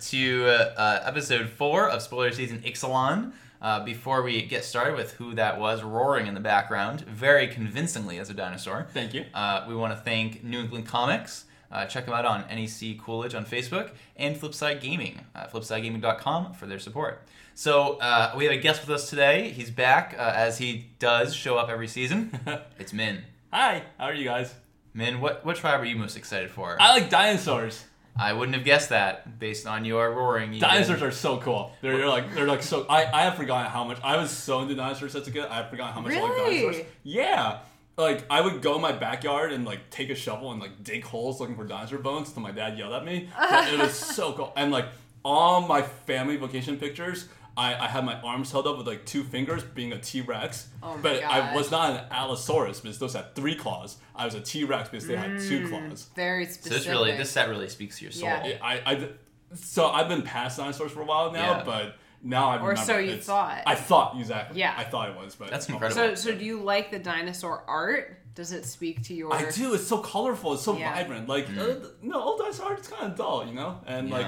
to uh, uh, episode four of spoiler season Ixalan. Uh, before we get started with who that was roaring in the background, very convincingly as a dinosaur, Thank you. uh, we want to thank New England Comics. Uh, check them out on NEC Coolidge on Facebook and Flipside Gaming, uh, flipsidegaming.com for their support. So uh, we have a guest with us today. He's back uh, as he does show up every season. it's Min. Hi, how are you guys? Min, what, what tribe are you most excited for? I like dinosaurs. I wouldn't have guessed that based on your roaring. even. Dinosaurs are so cool. They're, they're like they're like so. I, I have forgotten how much I was so into dinosaurs as a kid. I have forgotten how much I like dinosaurs. Yeah, like I would go in my backyard and like take a shovel and like dig holes looking for dinosaur bones until my dad yelled at me. But it was so cool. And like all my family vacation pictures. I, I had my arms held up with like two fingers, being a T Rex. Oh my but I was not an Allosaurus because those had three claws. I was a T Rex because they had two Mm. claws. Very So specific. this really, this set really speaks to your soul. Yeah. Yeah, I, I, so I've been past dinosaurs for a while now, Yeah. but now I remember. Or remember. so you it's- thought. I thought exactly. Yeah. I thought it was, but That's incredible. So, so do you like the dinosaur art? Does it speak to your? I do. It's so colorful. It's so Yeah. vibrant. Like uh, no, old dinosaur art is kind of dull, you know. And Yeah. like,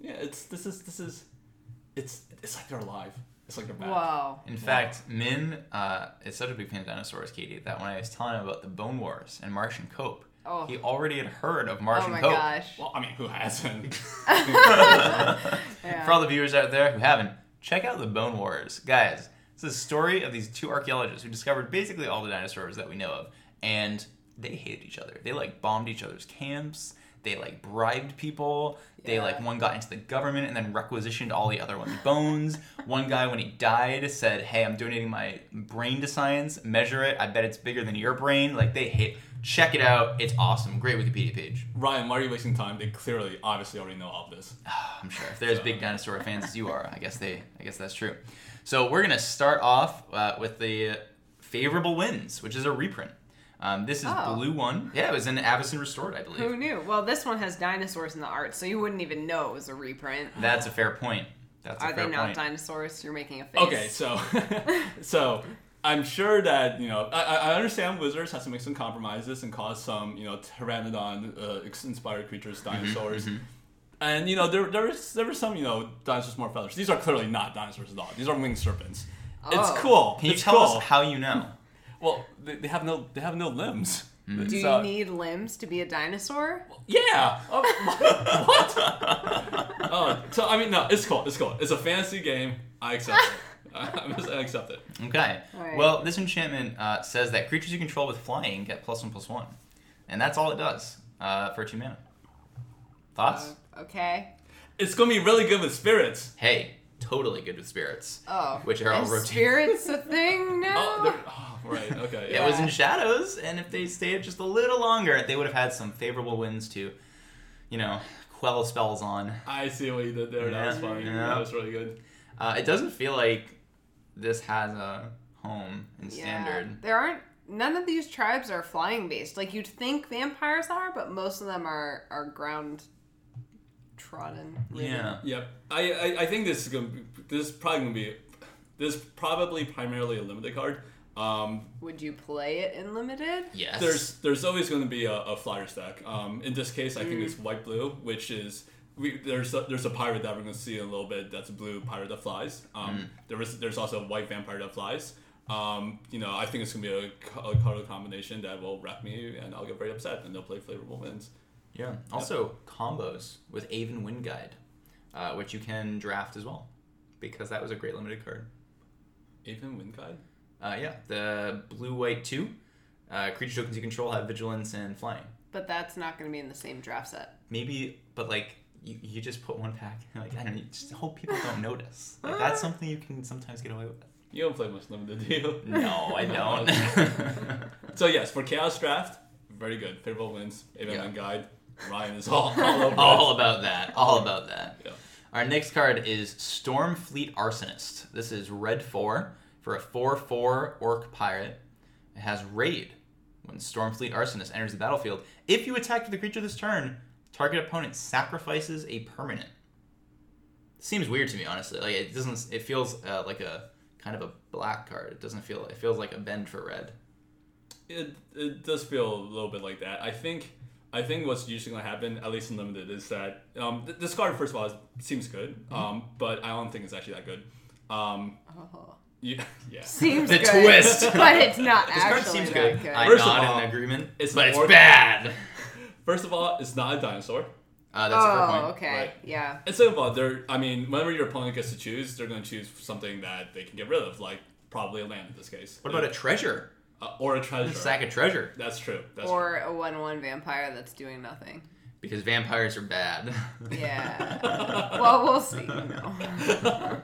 yeah, it's this is this is, it's it's like they're alive. It's like they're back. Whoa. In fact, Min uh, is such a big fan of dinosaurs, Katie, that when I was telling him about the Bone Wars and Marsh and Cope, Oh. he already had heard of Marsh and Cope. Oh my Cope. gosh. Well, I mean, who hasn't? Yeah. For all the viewers out there who haven't, check out the Bone Wars. Guys, it's a story of these two archaeologists who discovered basically all the dinosaurs that we know of. And they hated each other. They like bombed each other's camps. They like bribed people. They like one got into the government and then requisitioned all the other one's bones. One guy, when he died, said, "Hey, I'm donating my brain to science. Measure it. I bet it's bigger than your brain." Like they hit Check it out. It's awesome. Great Wikipedia page. Ryan, why are you wasting time? They clearly, obviously, already know all of this. I'm sure if they're as big dinosaur fans as you are, I guess they, I guess that's true. So we're gonna start off uh, with the favorable wins, which is a reprint. Um, this is Oh. blue one. Yeah, it was in Avacyn Restored, I believe. Who knew? Well, this one has dinosaurs in the art, so you wouldn't even know it was a reprint. That's a fair point. That's a Are fair they not point. dinosaurs? You're making a face. Okay, so so I'm sure that you know I, I I understand Wizards has to make some compromises and cause some you know pteranodon uh, inspired creatures, Mm-hmm, dinosaurs. And you know there there was there were some you know dinosaurs more feathers. These are clearly not dinosaurs at all. These are winged serpents. Oh. It's cool. Can you it's tell cool. us how you know? Well, they, they have no they have no limbs. Mm-hmm. Do So- you need limbs to be a dinosaur? Yeah. Oh, what? oh, so I mean, no, it's cool. It's cool. It's a fantasy game. I accept it. I just- I accept it. Okay. Alright. Well, this enchantment uh, says that creatures you control with flying get plus one plus one, and that's all it does uh, for two mana. Thoughts? Uh, okay. It's gonna be really good with spirits. hey, totally good with spirits. Oh. Which are all Is rotating. spirits a thing now? Oh, oh, right. Okay. Yeah. It was in shadows, and if they stayed just a little longer, they would have had some favorable winds to, you know, quell spells on. I see what you did there. That was funny. yeah. That was really good. Uh, it doesn't feel like this has a home in Yeah. standard. There aren't. None of these tribes are flying based. Like you'd think vampires are, but most of them are are ground trodden. ridden. Yeah. Yep. I, I I think this is gonna be, this is probably gonna be this is probably primarily a limited card. Um, Would you play it in limited? Yes. there's there's always going to be a, a flyer stack. Um, in this case, I think it's white blue, which is we, there's a, there's a pirate that we're going to see in a little bit. That's a blue pirate that flies. Um, there is there's also a white vampire that flies. Um, you know, I think it's going to be a, co- a color combination that will wreck me, and I'll get very upset, and they'll play favorable winds. Yeah. Also, combos with Aven Wind Guide, uh, which you can draft as well, because that was a great limited card. Aven Wind Guide. Uh, yeah, the blue white two uh, creature tokens you control have vigilance and flying. But that's not going to be in the same draft set. Maybe, but like you, you just put one pack. Like I don't know, just hope people don't notice. Like that's something you can sometimes get away with. You don't play much limited, do you? No, I don't. So yes, for chaos draft, very good. Favorable winds. Even Yeah. guide. Ryan is all, all over. it. All about that. All about that. Yeah. Our next card is Stormfleet Arsonist. This is red 4 for a 4 4 Orc Pirate. It has Raid. When Stormfleet Arsonist enters the battlefield, if you attack with a creature this turn, target opponent sacrifices a permanent. Seems weird to me, honestly. Like it doesn't. It feels uh, like a kind of a black card. It doesn't feel. It feels like a bend for red. It, it does feel a little bit like that. I think I think what's usually going to happen, at least in limited, is that um, th- this card first of all is- seems good, Mm-hmm. um, but I don't think it's actually that good. Um, Oh. Yeah, yeah. Seems The good, twist. but it's not This actually card seems that good. good. I First of all, in agreement. it's but it's bad. First of all, it's not a dinosaur. Uh, that's a fair oh, point. okay, Right. yeah. And second of all, they're I mean, whenever your opponent gets to choose, they're going to choose something that they can get rid of, like probably a land in this case. What about a treasure? uh, or a treasure? A sack of treasure. That's true. That's Or a one-one vampire that's doing nothing. Because vampires are bad. Yeah. well, we'll see. No.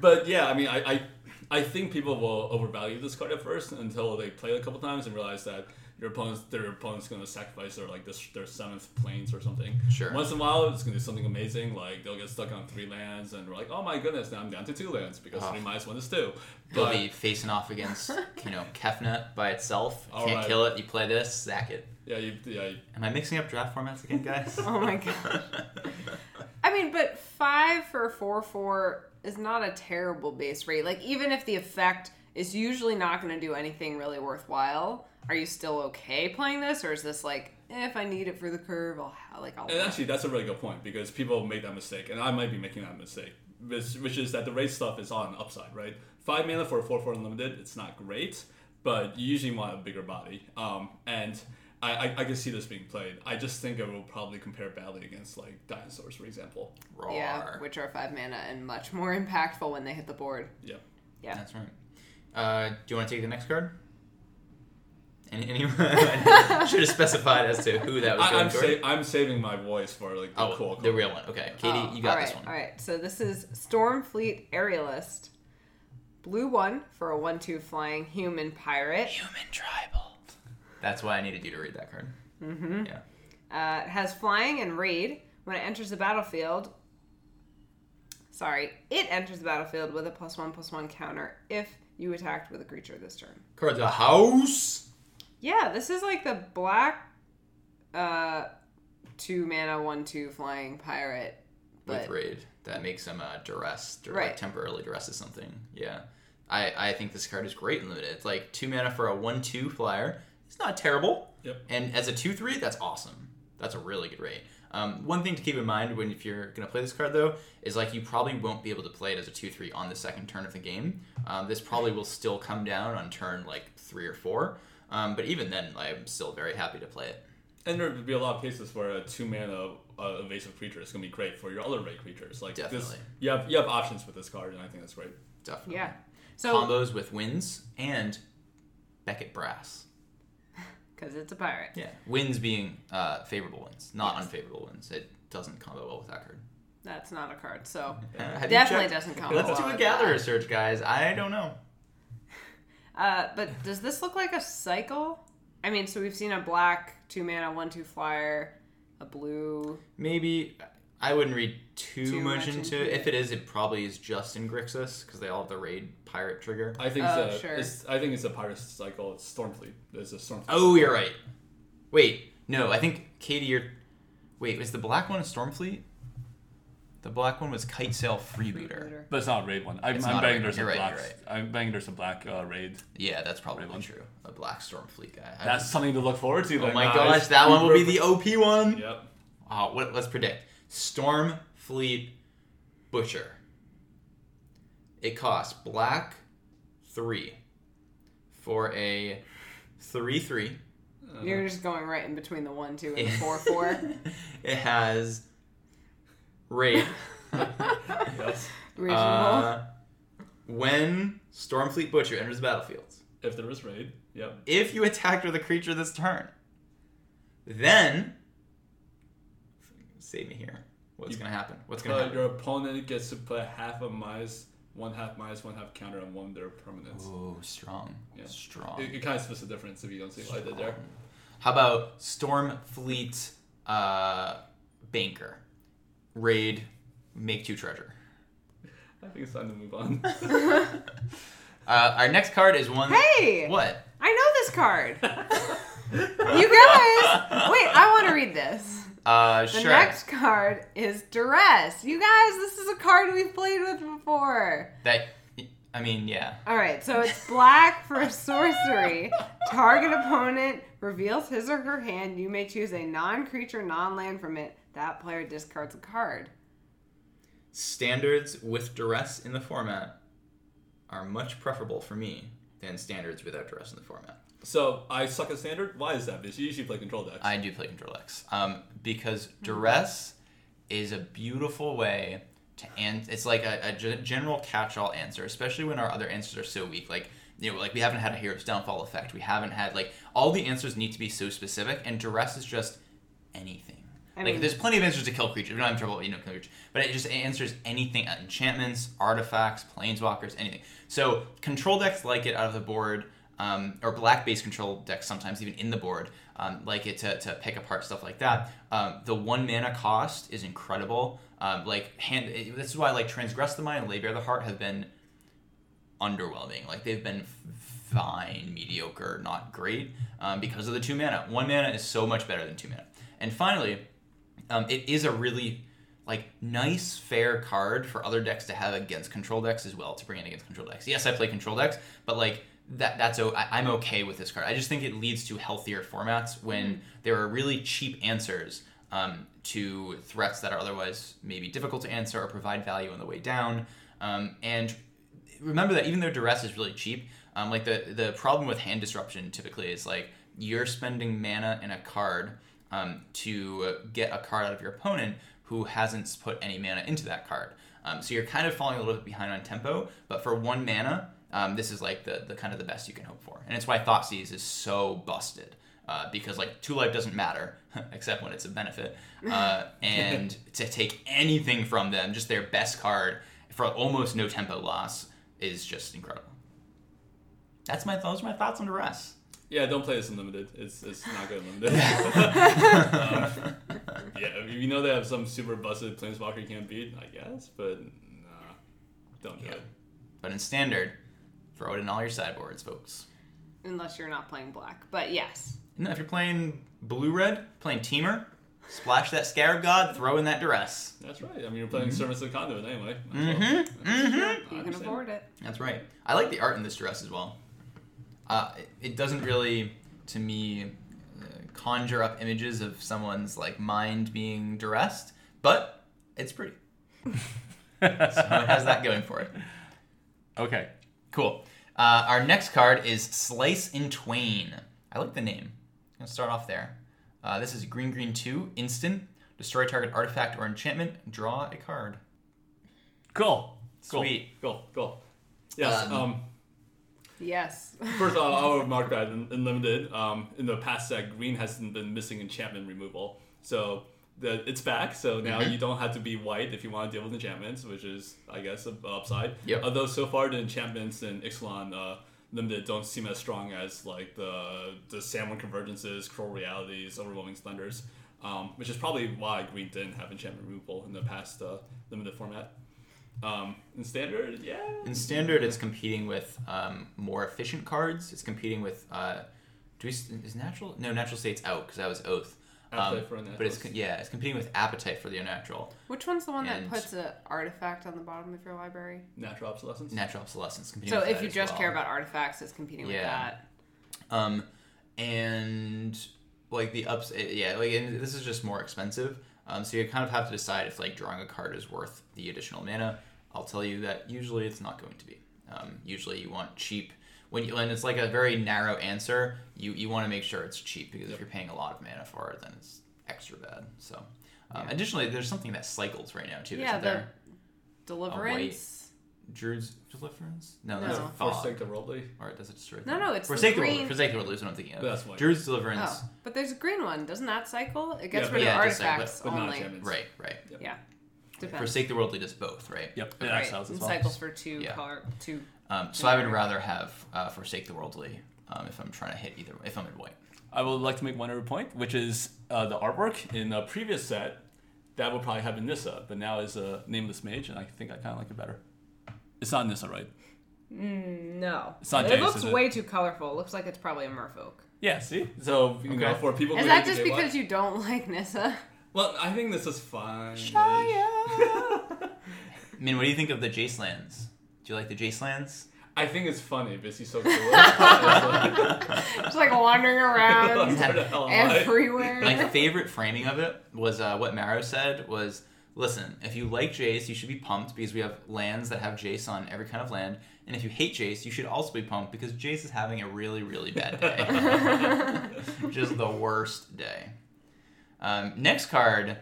but yeah, I mean, I, I I think people will overvalue this card at first until they play it a couple times and realize that your opponent's their opponent's going to sacrifice their like this their seventh plains or something. Sure. Once in a while, it's going to do something amazing. Like they'll get stuck on three lands, and we're like, oh my goodness, now I'm down to two lands because Oh. three minus one is two. You'll But be facing off against, you know, Kefnet by itself. All Can't right. kill it. You play this, sack it. yeah, you, yeah, you, Am I mixing up draft formats again, guys? Oh my god. I mean, but five for four four is not a terrible base rate. Like even if the effect is usually not going to do anything really worthwhile, are you still okay playing this, or is this like eh, if I need it for the curve, I'll like I'll. And actually, that's a really good point because people make that mistake, and I might be making that mistake, which, which is that the raid stuff is on upside, right? Five mana for a four four unlimited, it's not great, but you usually want a bigger body. Um, and I, I, I can see this being played. I just think it will probably compare badly against like dinosaurs, for example. Roar. yeah, which are five mana and much more impactful when they hit the board. Yep. Yeah. That's right. Uh, do you want to take the next card? Any, any should have specified as to who that was I, going I'm, sa- I'm saving my voice for like the oh, cool. the real one. Okay, Katie, Oh, you got all this one. All right, so this is Stormfleet Aerialist. Blue one for a one-two flying human pirate. Human tribal. That's why I needed you to read that card. Mm-hmm. Yeah. Uh, it has flying and raid. When it enters the battlefield, sorry, it enters the battlefield with a plus one plus one counter if you attacked with a creature this turn. Card the house. Yeah, this is like the black, uh, two mana one two flying pirate. with raid that makes him uh, duress or Right. like temporarily duresses something. Yeah, I I think this card is great in limited. It's like two mana for a one two flyer. It's not terrible. Yep. And as a two three, that's awesome. That's a really good rate. Um, one thing to keep in mind when if you're gonna play this card though is like you probably won't be able to play it as a two three on the second turn of the game. Um, this probably will still come down on turn like three or four. Um, but even then, I'm still very happy to play it. And there would be a lot of cases where a two mana uh, evasive creature is going to be great for your other raid creatures. Like this, you have you have options with this card, and I think that's great. Definitely. yeah, so Combos with wins and Beckett Brass. Because it's a pirate. Yeah, wins being uh, favorable winds, not unfavorable wins. It doesn't combo well with that card. That's not a card. So Uh, definitely doesn't combo Let's well do a gatherer that. search, guys. I don't know. Uh, but does this look like a cycle? I mean, so we've seen a black two mana one two flyer, a blue. Maybe I wouldn't read too, Too much, much into into it. it. If it is, it probably is just in Grixis because they all have the raid pirate trigger. I think Oh, it's a, sure. it's, I think it's a pirate cycle. It's Stormfleet. There's a Stormfleet. Oh, you're right. Wait, no, I think Katie, you're. Wait, was the black one a Stormfleet? The black one was Kitesail Freebooter. But it's not a raid one. I'm, It's I'm not a betting raid. there's a right, black. right. I'm betting there's a black uh, raid. Yeah, that's probably Raid one. true. A black Stormfleet guy. I That's something to look forward to. Oh then, my guys. gosh, that one will be the OP one. Yep. Oh, what, let's predict. Storm Fleet Butcher. It costs black three for a three three. You're just going right in between the one two and the four four. it has raid. Yes. Reasonable. Uh, when Stormfleet Butcher enters the battlefield, If there was raid. Yep. if you attacked with a creature this turn, then save me here. What's You gonna happen? What's gonna Uh, happen? your opponent gets to put half a minus, one half minus, one half counter on one of their permanents. Ooh, strong. Yeah. Strong. It, it kind of splits the difference if you don't see what I did there. How about Stormfleet uh, Banker? Raid, make two treasure. I think it's time to move on. Uh, our next card is one. hey, What? I know this card. you guys, wait, I want to read this. Uh, The sure. next card is Duress. You guys, this is a card we've played with before. That I mean, yeah. All right, so it's black for sorcery. Target opponent reveals his or her hand. You may choose a non-creature, non-land from it. That player discards a card. Standards with duress in the format are much preferable for me than standards without duress in the format. So I suck at standard. Why is that? Because you usually play control decks. I do play control decks um, because duress is a beautiful way to and it's like a, a general catch-all answer, especially when our other answers are so weak. Like you know, like we haven't had a hero's downfall effect. We haven't had like all the answers need to be so specific, and duress is just anything. I like mean- there's plenty of answers to kill creatures. We don't have trouble, you know, killing creatures, but it just answers anything: uh, enchantments, artifacts, planeswalkers, anything. So control decks like it out of the board, um, or black base control decks sometimes even in the board, um, like it to, to pick apart stuff like that. Um, the one mana cost is incredible. Um, like hand, it- this is why like transgress the mind and lay bare the heart have been underwhelming. Like they've been fine, mediocre, not great, um, because of the two mana. One mana is so much better than two mana. And finally, um, it is a really like nice, fair card for other decks to have against control decks as well to bring in against control decks. Yes, I play control decks, but like that that's I'm okay with this card. I just think it leads to healthier formats when there are really cheap answers um, to threats that are otherwise maybe difficult to answer or provide value on the way down. Um, and remember that even though duress is really cheap, um, like the the problem with hand disruption typically is like you're spending mana in a card um, to get a card out of your opponent who hasn't put any mana into that card. Um, so you're kind of falling a little bit behind on tempo, but for one mana, um, this is like the, the kind of the best you can hope for, and it's why Thoughtseize is so busted. Uh, because like two life doesn't matter except when it's a benefit, uh, and to take anything from them, just their best card for almost no tempo loss is just incredible. That's my those are my thoughts on the rest. Yeah, don't play this unlimited. It's it's not good in limited. um, yeah, I you know they have some super busted planeswalker you can't beat, I guess, but nah, don't do Yeah. it. But in standard, throw it in all your sideboards, folks. Unless you're not playing black. But yes. No, if you're playing blue red, playing Temur, splash that scarab god, throw in that duress. That's right. I mean, you're playing Servant of the Conduit anyway. Mm-hmm. Mm-hmm. You can afford it. That's right. I like the art in this dress as well. Uh, it, it doesn't really, to me, uh, conjure up images of someone's like mind being duressed, but it's pretty. so it has that going for it. Okay. Cool. Uh, our next card is Slice in Twain. I like the name. I'm gonna start off there. Uh, this is green green two instant. Destroy target artifact or enchantment. Draw a card. Cool. Cool. Sweet. Cool, cool. Yes. Um, Um, Yes. first, I'll, I'll remark that in, in limited, um, in the past set, green hasn't been missing enchantment removal, so the, it's back. So now Mhm. you don't have to be white if you want to deal with enchantments, which is, I guess, an upside. Yep. Although so far the enchantments in Ixalan uh, limited don't seem as strong as like the the Sandwurm convergences, cruel realities, overwhelming splendors, um, which is probably why green didn't have enchantment removal in the past uh, limited format. Um, in standard, yeah. In standard, it's competing with um, more efficient cards. It's competing with. Uh, do we, is natural? No, natural state's out because that was oath. Um, Appetite for but it's yeah, it's competing with appetite for the unnatural. Which one's the one And- that puts an artifact on the bottom of your library? Natural obsolescence. Natural obsolescence. Competing So with if that you as just well. care about artifacts, it's competing with that. Um, and like the ups, eh, yeah, like and this is just more expensive. Um, so you kind of have to decide if like drawing a card is worth the additional mana. I'll tell you that usually it's not going to be. Um, usually you want cheap. When you when it's like a very narrow answer, you you want to make sure it's cheap because if you're paying a lot of mana for it, then it's extra bad. So. Um, Additionally, there's something that cycles right now too. Yeah, isn't the there? deliverance. Druid's Deliverance? No, that's No. a fog. Forsake the worldly. Or does it destroy? No, no, it's the Forsake the World. green- Forsake the World is what I'm thinking of. That's white. Druid's Deliverance. Oh, but there's a green one. Doesn't that cycle? It gets Yeah, rid but- of yeah, cycle, artifacts but not only. enchantments. Right, right. Yeah, depends. Forsake the Worldly does both, right? Yep. It right, exiles as and well. cycles for two Yeah. color, two. Um, so I would rather have uh, Forsake the Worldly um, if I'm trying to hit either. If I'm in white. I would like to make one other point, which is uh, the artwork in a previous set. That would probably have been Nissa, but now is a nameless mage, and I think I kind of like it better. It's not Nissa, right? No, It's not it Jace, looks is it? way too colorful. It looks like it's probably a merfolk. Yeah. See. So you know, Okay. for people Is that just the J-Walk- because you don't like Nissa? Well, I think this is fine. I mean, what do you think of the Jace lands? Do you like the Jace lands? I think it's funny because he's so cool. It's like, Just like wandering around where the hell am I? everywhere. My favorite framing of it was uh, what Maro said was, listen, if you like Jace, you should be pumped because we have lands that have Jace on every kind of land. And if you hate Jace, you should also be pumped because Jace is having a really, really bad day. Just the worst day. Um, next card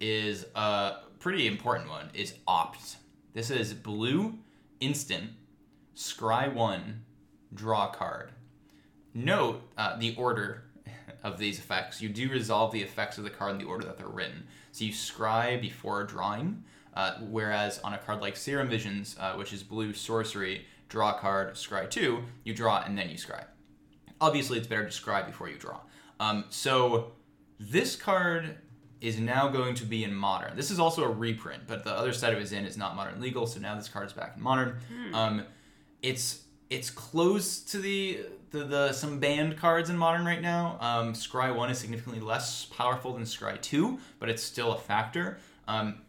is a pretty important one. Is Opt. This is blue, instant, scry one, draw card. Note uh, the order of these effects. You do resolve the effects of the card in the order that they're written. So you scry before drawing, uh, whereas on a card like Serum Visions, uh, which is blue sorcery, draw card, scry two, you draw and then you scry. Obviously, it's better to scry before you draw. Um, so this card is now going to be in modern. This is also a reprint, but the other side it was in is not modern legal, so now this card is back in modern. Um, it's it's close to the, the the some banned cards in modern right now. Um, Scry one is significantly less powerful than Scry two, but it's still a factor. Um,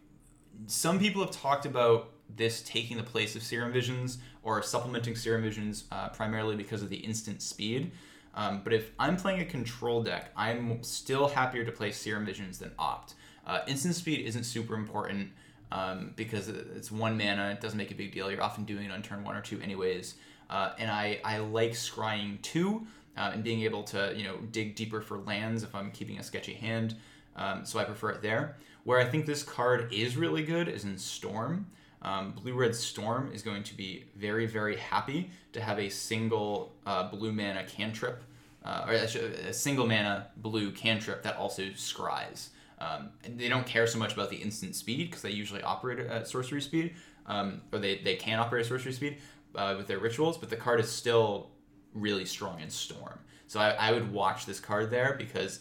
some people have talked about this taking the place of Serum Visions or supplementing Serum Visions uh, primarily because of the instant speed. Um, but if I'm playing a control deck, I'm still happier to play Serum Visions than Opt. Uh, instant speed isn't super important um, because it's one mana. It doesn't make a big deal. You're often doing it on turn one or two, anyways. Uh, and I, I like scrying two uh, and being able to you know dig deeper for lands if I'm keeping a sketchy hand. Um, so I prefer it there. Where I think this card is really good is in Storm. Um, blue red Storm is going to be very very happy to have a single uh, blue mana cantrip, uh, or actually a single mana blue cantrip that also scries. Um, they don't care so much about the instant speed because they usually operate at sorcery speed, um, or they, they can operate at sorcery speed uh, with their rituals, but the card is still really strong in Storm. So I, I would watch this card there because,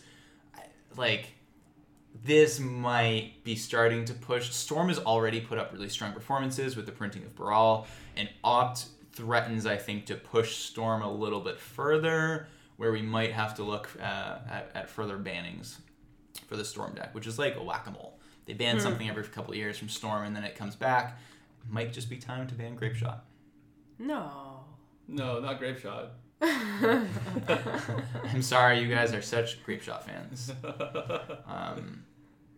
like, this might be starting to push. Storm has already put up really strong performances with the printing of Baral, and Opt threatens, I think, to push Storm a little bit further, where we might have to look uh, at, at further bannings for the Storm deck, which is like a whack a mole. They ban something every couple of years from Storm, and then it comes back. Might just be time to ban Grapeshot. no. no, not grapeshot. I'm sorry, you guys are such Grapeshot fans. Um,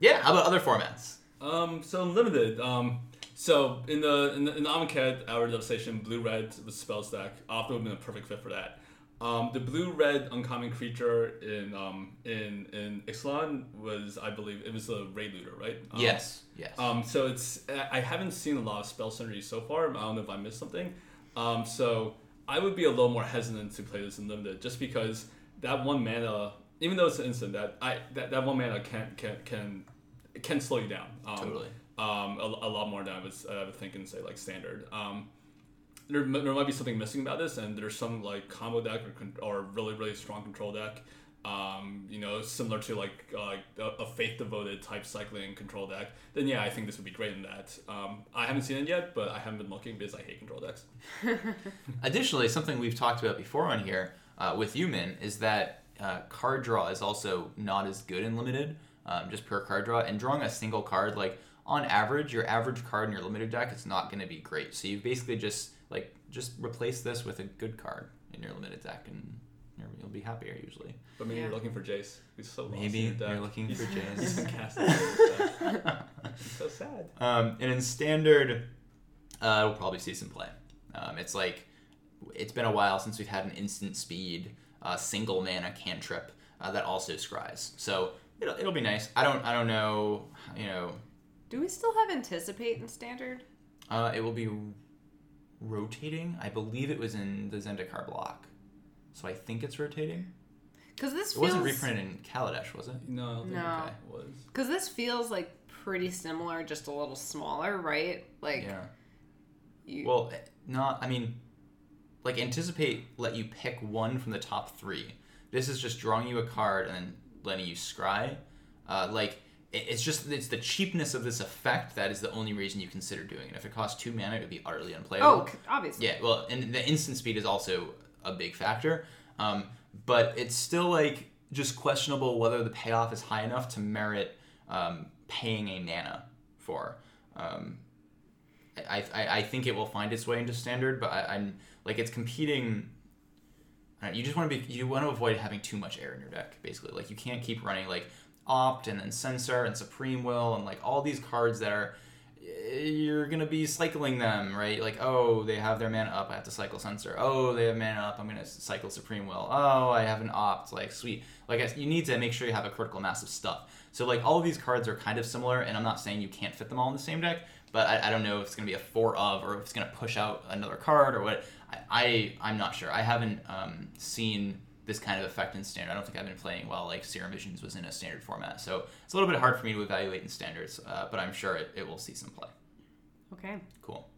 yeah, how about other formats? Um, so limited. Um, so in the in the, in the Amonkhet, Hour Devastation, blue red with spell stack, often would have been a perfect fit for that. Um, the blue red uncommon creature in um in in Ixalan was I believe it was a raid looter, right? Um, yes, yes. Um, so it's I haven't seen a lot of spell synergy so far. I don't know if I missed something. Um, so I would be a little more hesitant to play this in limited, just because that one mana, even though it's an instant, that I that, that one mana can can can can slow you down. Um, Totally. Um, a, a lot more than I was I would think in say like standard. Um, there, there might be something missing about this, and there's some like combo deck or, or really really strong control deck. Um, you know, similar to like uh, a, faith devoted type cycling control deck. Then yeah, I think this would be great in that. Um, I haven't seen it yet, but I haven't been looking because I hate control decks. Additionally, something we've talked about before on here uh, with Human is that uh, card draw is also not as good in limited, um, just pure card draw. And drawing a single card, like on average, your average card in your limited deck is not going to be great. So you basically just like just replace this with a good card in your limited deck, and you're, you'll be happier usually. But maybe Yeah. you're looking for Jace. He's so lost in Maybe your deck. you're looking He's- for Jace. He's been casting in your deck. He's so sad. Um, and in standard, uh, we'll probably see some play. Um, it's like it's been a while since we've had an instant speed uh, single mana cantrip uh, that also scries. So it'll, it'll be nice. I don't I don't know. You know, Do we still have anticipate in standard? uh, it will be rotating. I believe it was in the Zendikar block, so I think it's rotating. Because this It feels wasn't reprinted in Kaladesh, was it? No, I don't think No. it was. because this feels like pretty similar, just a little smaller, right? Like Yeah. you. Well, eh, not. I mean, like anticipate let you pick one from the top three. This is just drawing you a card and then letting you scry. Uh, like it's just it's the cheapness of this effect that is the only reason you consider doing it. If it cost two mana, it would be utterly unplayable. oh, obviously. Yeah, well, and the instant speed is also a big factor. Um, but it's still like just questionable whether the payoff is high enough to merit um, paying a Nana for. Um, I, I, I think it will find its way into standard, but I, I'm like it's competing. You just want to be you want to avoid having too much air in your deck, basically. Like you can't keep running like opt and then censor and supreme will and like all these cards that are you're gonna be cycling them, right? Like, oh, they have their mana up, I have to cycle censor. Oh, they have mana up, I'm gonna cycle supreme will. Oh, I have an opt, like sweet. Like, you need to make sure you have a critical mass of stuff. So like, all of these cards are kind of similar, and I'm not saying you can't fit them all in the same deck, but I, I don't know if it's gonna be a four of or if it's gonna push out another card or what. I, I I'm not sure. I haven't um, seen this kind of effect in standard. I don't think I've been playing while like Serum Visions was in a standard format, so it's a little bit hard for me to evaluate in standards. Uh, but I'm sure it, it will see some play. Okay. Cool.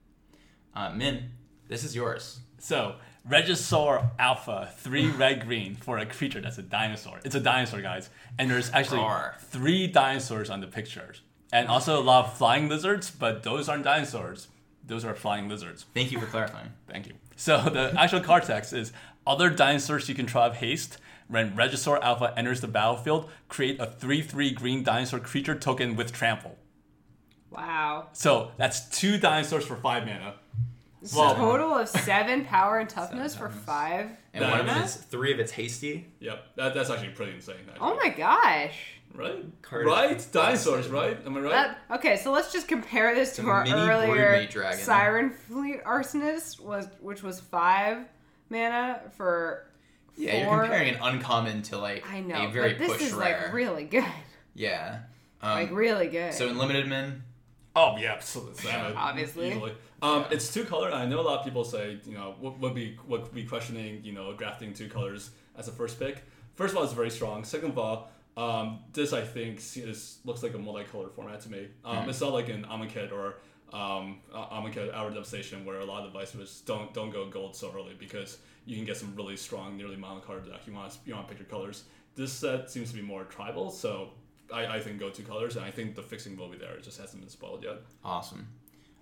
Uh, Min, this is yours. So, Regisaur Alpha, three red green for a creature that's a dinosaur. It's a dinosaur, guys. And there's actually Roar. three dinosaurs on the pictures. And also a lot of flying lizards, but those aren't dinosaurs. Those are flying lizards. Thank you for clarifying. Thank you. So the actual card text is other dinosaurs you control have haste. When Regisaur Alpha enters the battlefield, create a 3-3 green dinosaur creature token with trample. Wow. So that's two dinosaurs for five mana. It's Well- a total of seven power and toughness for five. And That one of mana? it's three of it's hasty. Yep, that, that's actually pretty insane. Oh actually. Oh my gosh. Right? Card- right? Dinosaurs, right? Am I right? That, okay, so let's just compare this It's to a our mini earlier Broodmate dragon. Siren Fleet Arsonist, was which was five mana for. Yeah, you're comparing an uncommon to like I know, a very but this push is rare. like really good, yeah. Um, like really good. so in limited min, Oh, yeah, absolutely. Salmon, Obviously. easily. Um, It's two color. I know a lot of people say, you know, would, would be would be questioning, you know, drafting two colors as a first pick. First of all, it's very strong. Second of all, um, this I think is looks like a multicolored format to me. Um, It's not like an Amonkhet or um, Amonkhet Hour Devastation where a lot of the vice don't don't go gold so early because you can get some really strong, nearly mono card deck. You want to, you want to pick your colors. This set seems to be more tribal, so I, I think go two colors, and I think the fixing will be there. It just hasn't been spoiled yet. awesome.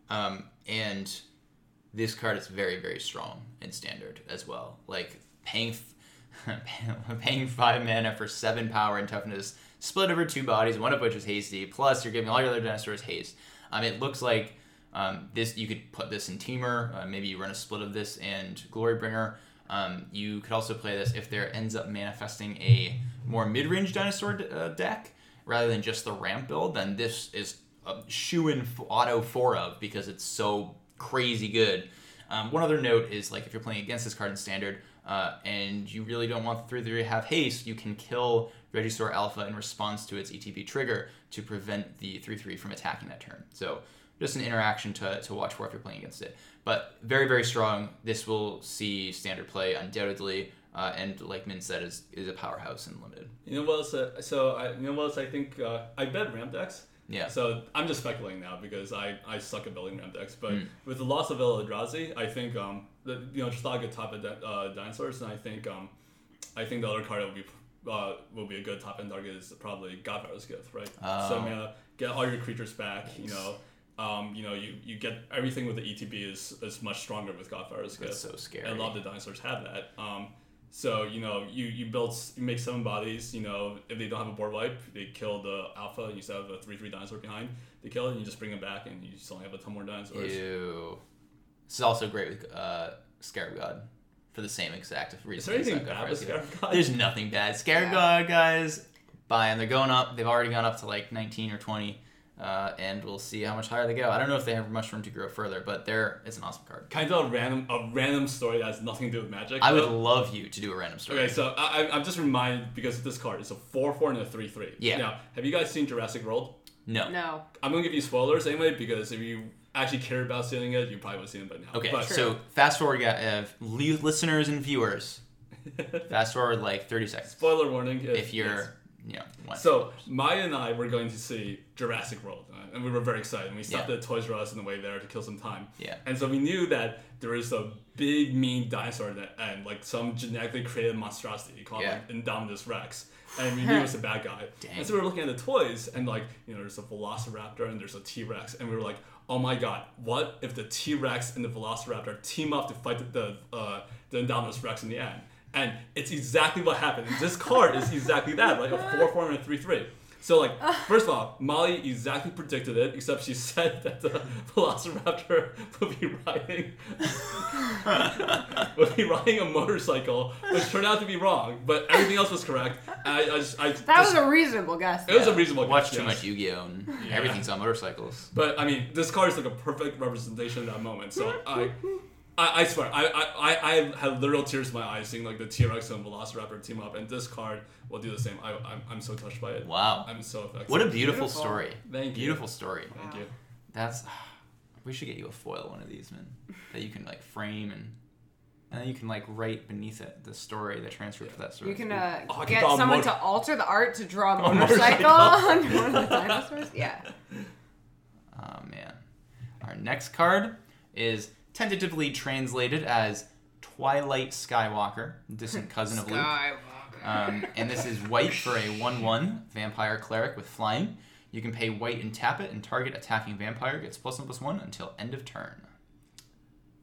Um, and this card is very very strong in standard as well. Like paying paying five mana for seven power and toughness, split over two bodies, one of which is hasty. Plus you're giving all your other dinosaurs haste. Um, it looks like um, this you could put this in Temur. Uh, maybe you run a split of this and Glorybringer. Um, you could also play this if there ends up manifesting a more mid-range dinosaur d- uh, deck rather than just the ramp build. Then this is a shoe-in auto four of because it's so crazy good. Um, one other note is like if you're playing against this card in standard uh, and you really don't want the three three to have haste, you can kill Regisaur Alpha in response to its ETB trigger to prevent the three three from attacking that turn. So just an interaction to, to watch for if you're playing against it. But very very strong. This will see standard play undoubtedly, uh, and like Min said, is is a powerhouse in limited. You know what else? Uh, so I, you know what else? I think uh, I bet ramp decks. Yeah. So I'm just speculating now because I, I suck at building ramp decks. But Mm. with the loss of Eldrazi, I think um the, you know just I could top end uh, dinosaurs, and I think um I think the other card that would be uh, will be a good top end target is probably God-Pharaoh's Gift, right? Oh. So I'm gonna get all your creatures back. You know. Um, you know, you, you get everything with the ETB is, is much stronger with God-Pharaoh's Gift. That's so scary. And a lot of the dinosaurs have that. Um, so you know, you you build you make seven bodies. You know, if they don't have a board wipe, they kill the alpha. and You still have a three three dinosaur behind. They kill it, and you just bring them back, and you just only have a ton more dinosaurs. Ew. This is also great with uh, Scarab God for the same exact reason. Is there anything bad with Scarab God? There's nothing bad. Scarab God guys, buy them. They're going up. They've already gone up to like 19 or 20, uh, and we'll see how much higher they go. I don't know if they have much room to grow further, but they're it's an awesome card. Kind of a random a random story that has nothing to do with magic. I would love you to do a random story. Okay, so I, I- I'm just reminded because this card. is a four four and a three three. Yeah. Now, have you guys seen Jurassic World? no. no. I'm gonna give you spoilers anyway because if you actually care about seeing it, you probably would have seen it by now. Okay, But, so fast forward, uh, li- listeners and viewers. Fast forward like 30 seconds. spoiler warning. If you're, yes. You know, one. So Maya and I were going to see Jurassic World, uh, and we were very excited. And we stopped Yeah. at Toys R Us on the way there to kill some time. Yeah. And so we knew that there is a big mean dinosaur that, and like some genetically created monstrosity called Yeah. like Indominus Rex. And we knew it was a bad guy. Dang. And so we were looking at the toys, and like you know, there's a Velociraptor and there's a T Rex, and we were like, oh my god, what if the T Rex and the Velociraptor team up to fight the the, uh, the Indominus Rex in the end? And it's exactly what happened. This card is exactly that, like a four four and a three three. So like, first of all, Molly exactly predicted it, except she said that the Velociraptor would be riding would be riding a motorcycle, which turned out to be wrong. But everything else was correct. I, I just, I That was a reasonable guess. it was a reasonable. Watch guess, too yes. much Yu-Gi-Oh! and Yeah. everything's on motorcycles. But I mean, this card is like a perfect representation of that moment. So I, I, I swear, I, I, I, I had literal tears in my eyes seeing like the T Rex and Velociraptor team up, and this card will do the same. I, I'm, I'm so touched by it. Wow. I'm so affected. What a beautiful, Beautiful. story. Thank you. Beautiful story. Thank you. That's. We should get you a foil one of these, man. That you can like frame and. And then you can like write beneath it the story, the transcript of that story. You can uh, Oh, I can get someone motor- to alter the art to draw a A motorcycle motorcycle. on one of the dinosaurs. Yeah. Oh man. Our next card is tentatively translated as Twilight Skywalker, distant cousin of Luke. Skywalker. Um, and this is white for a 1 1 vampire cleric with flying. You can pay white and tap it, and target attacking vampire gets plus 1 plus 1 until end of turn.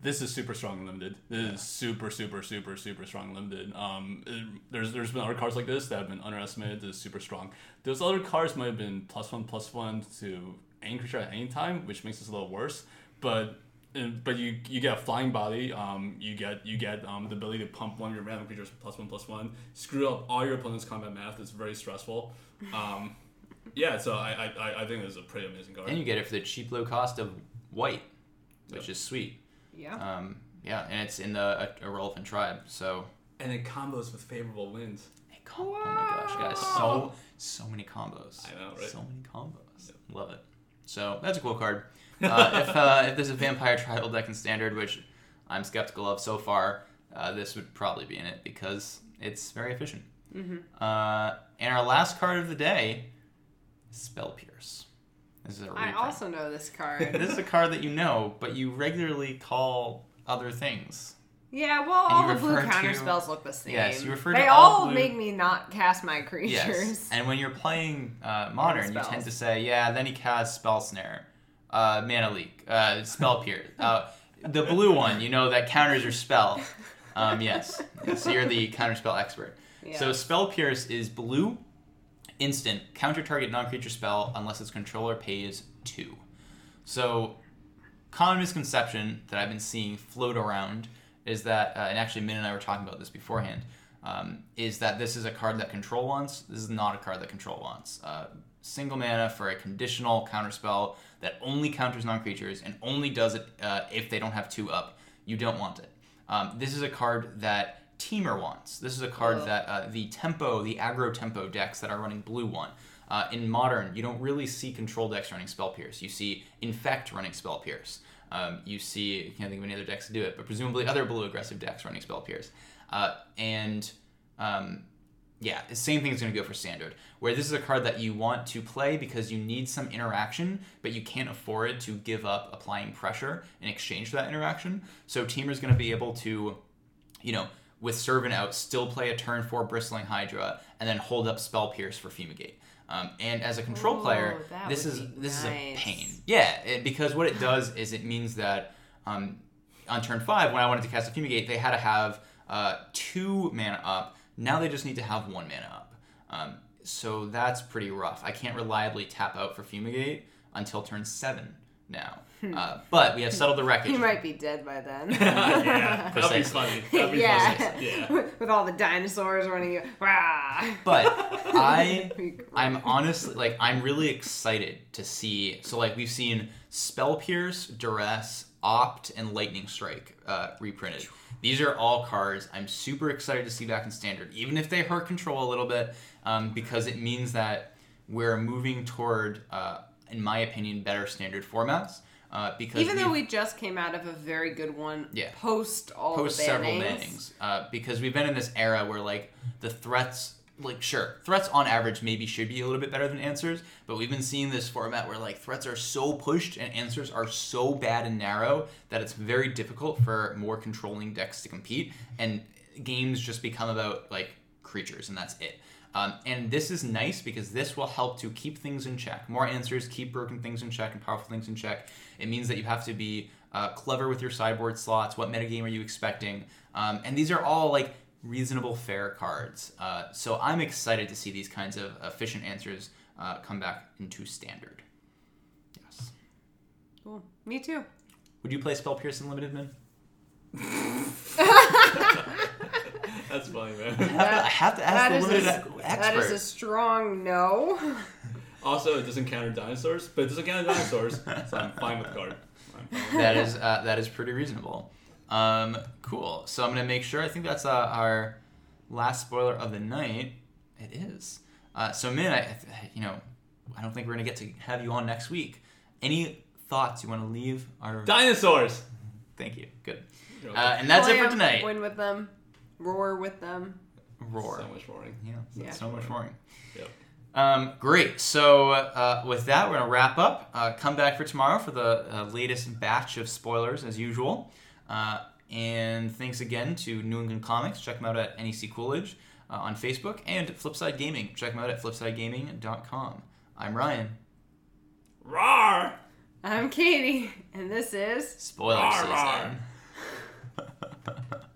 This is super strong limited. This is super, super, super, super strong limited. Um, it- there's there's been other cards like this that have been underestimated. This is super strong. Those other cards might have been plus one, plus one to any creature at any time, which makes this a little worse. But uh, but you you get a flying body. Um, you get you get um, the ability to pump one of your random creatures plus one, plus one. Screw up all your opponent's combat math. It's very stressful. Um, yeah, so I, I, I- I think this is a pretty amazing card. And you get it for the cheap, low cost of white, which is sweet. Yeah. Um, yeah, and it's in the a, a relevant tribe, so. and it combos with favorable winds. Com- Oh my gosh, guys! So so many combos. I know, right? So many combos. Love it. So that's a cool card. Uh, if uh, if there's a vampire tribal deck in standard, which I'm skeptical of so far, uh, this would probably be in it because it's very efficient. Mm-hmm. Uh, and our last card of the day, Spell Pierce. This is a I also know this card. this is a card that you know, but you regularly call other things. Yeah, well, And all the blue counter to- spells look the same. Yes, you refer they to all all blue- make me not cast my creatures. Yes. And when you're playing uh, modern, you tend to say, yeah, then he casts Spell Snare, uh, Mana Leak, uh, Spell Pierce. Uh, the blue one, you know, that counters your spell. Um, yes. So you're the counterspell expert. So Spell Pierce is blue, instant, counter target non creature spell unless its controller pays two. So, common misconception that I've been seeing float around is that, uh, and actually Min and I were talking about this beforehand, um, is that this is a card that control wants. This is not a card that control wants. Uh, single mana for a conditional counterspell that only counters non creatures and only does it uh, if they don't have two up. You don't want it. Um, this is a card that Temur wants. This is a card Ugh. that uh, the tempo, the aggro tempo decks that are running blue want. Uh, in modern, you don't really see control decks running Spell Pierce. You see Infect running Spell Pierce. Um, you see, I can't think of any other decks to do it, but presumably other blue aggressive decks running Spell Pierce. Uh, and um, yeah, the same thing is going to go for standard, where this is a card that you want to play because you need some interaction, but you can't afford to give up applying pressure in exchange for that interaction. So Temur's going to be able to, you know, with Servant out, still play a turn four Bristling Hydra, and then hold up Spell Pierce for Fumigate. Um, and as a control Oh, player, this is this is a pain. Yeah, it, because what it does is it means that um, on turn five, when I wanted to cast a Fumigate, they had to have uh, two mana up. Now they just need to have one mana up. Um, so that's pretty rough. I can't reliably tap out for Fumigate until turn seven now. Uh, but we have settled the wreckage. He might be dead by then. yeah, that'd be funny. That'd be yeah. funny. Yeah. With all the dinosaurs running. Rah. But I, I'm honestly like I'm really excited to see. So like we've seen Spell Pierce, Duress, Opt, and Lightning Strike uh, reprinted. These are all cards I'm super excited to see back in Standard, even if they hurt control a little bit, um, because it means that we're moving toward, uh, in my opinion, better Standard formats. Uh, because Even though we've- just came out of a very good one Yeah. post all post the several bannings uh, because we've been in this era where like the threats like sure threats on average maybe should be a little bit better than answers but we've been seeing this format where like threats are so pushed and answers are so bad and narrow that it's very difficult for more controlling decks to compete and games just become about like creatures and that's it um, and this is nice because this will help to keep things in check. More answers keep broken things in check and powerful things in check. It means that you have to be uh, clever with your sideboard slots. What metagame are you expecting? Um, and these are all like reasonable, fair cards. Uh, so I'm excited to see these kinds of efficient answers uh, come back into standard. Yes. Cool. Me too. Would you play Spell Pierce in Limited, man? That's funny, man. I have to, I have to ask That the limited a, expert. that is a strong no. Also, it doesn't counter dinosaurs, but it doesn't counter dinosaurs, so I'm fine with the card. I'm fine with that is uh, that is pretty reasonable. Um, cool. So I'm gonna make sure. I think that's uh, our last spoiler of the night. It is. Uh, so Min, I, I- you know, I don't think we're gonna get to have you on next week. Any thoughts you want to leave our? Dinosaurs! Thank you. Good. Uh, and that's it for tonight. Win with them. Roar with them. Roar. So much roaring. Yeah. Yeah. So much roaring. Yep. Um, great. So uh, with that, we're gonna wrap up. Uh, come back for tomorrow for the uh, latest batch of spoilers as usual. Uh, and thanks again to New England Comics. Check them out at NEC Coolidge uh, on Facebook and Flipside Gaming. Check them out at flipsidegaming.com. I'm Ryan. Roar! I'm Katie, and this is Spoiler Rawr, season. rawr.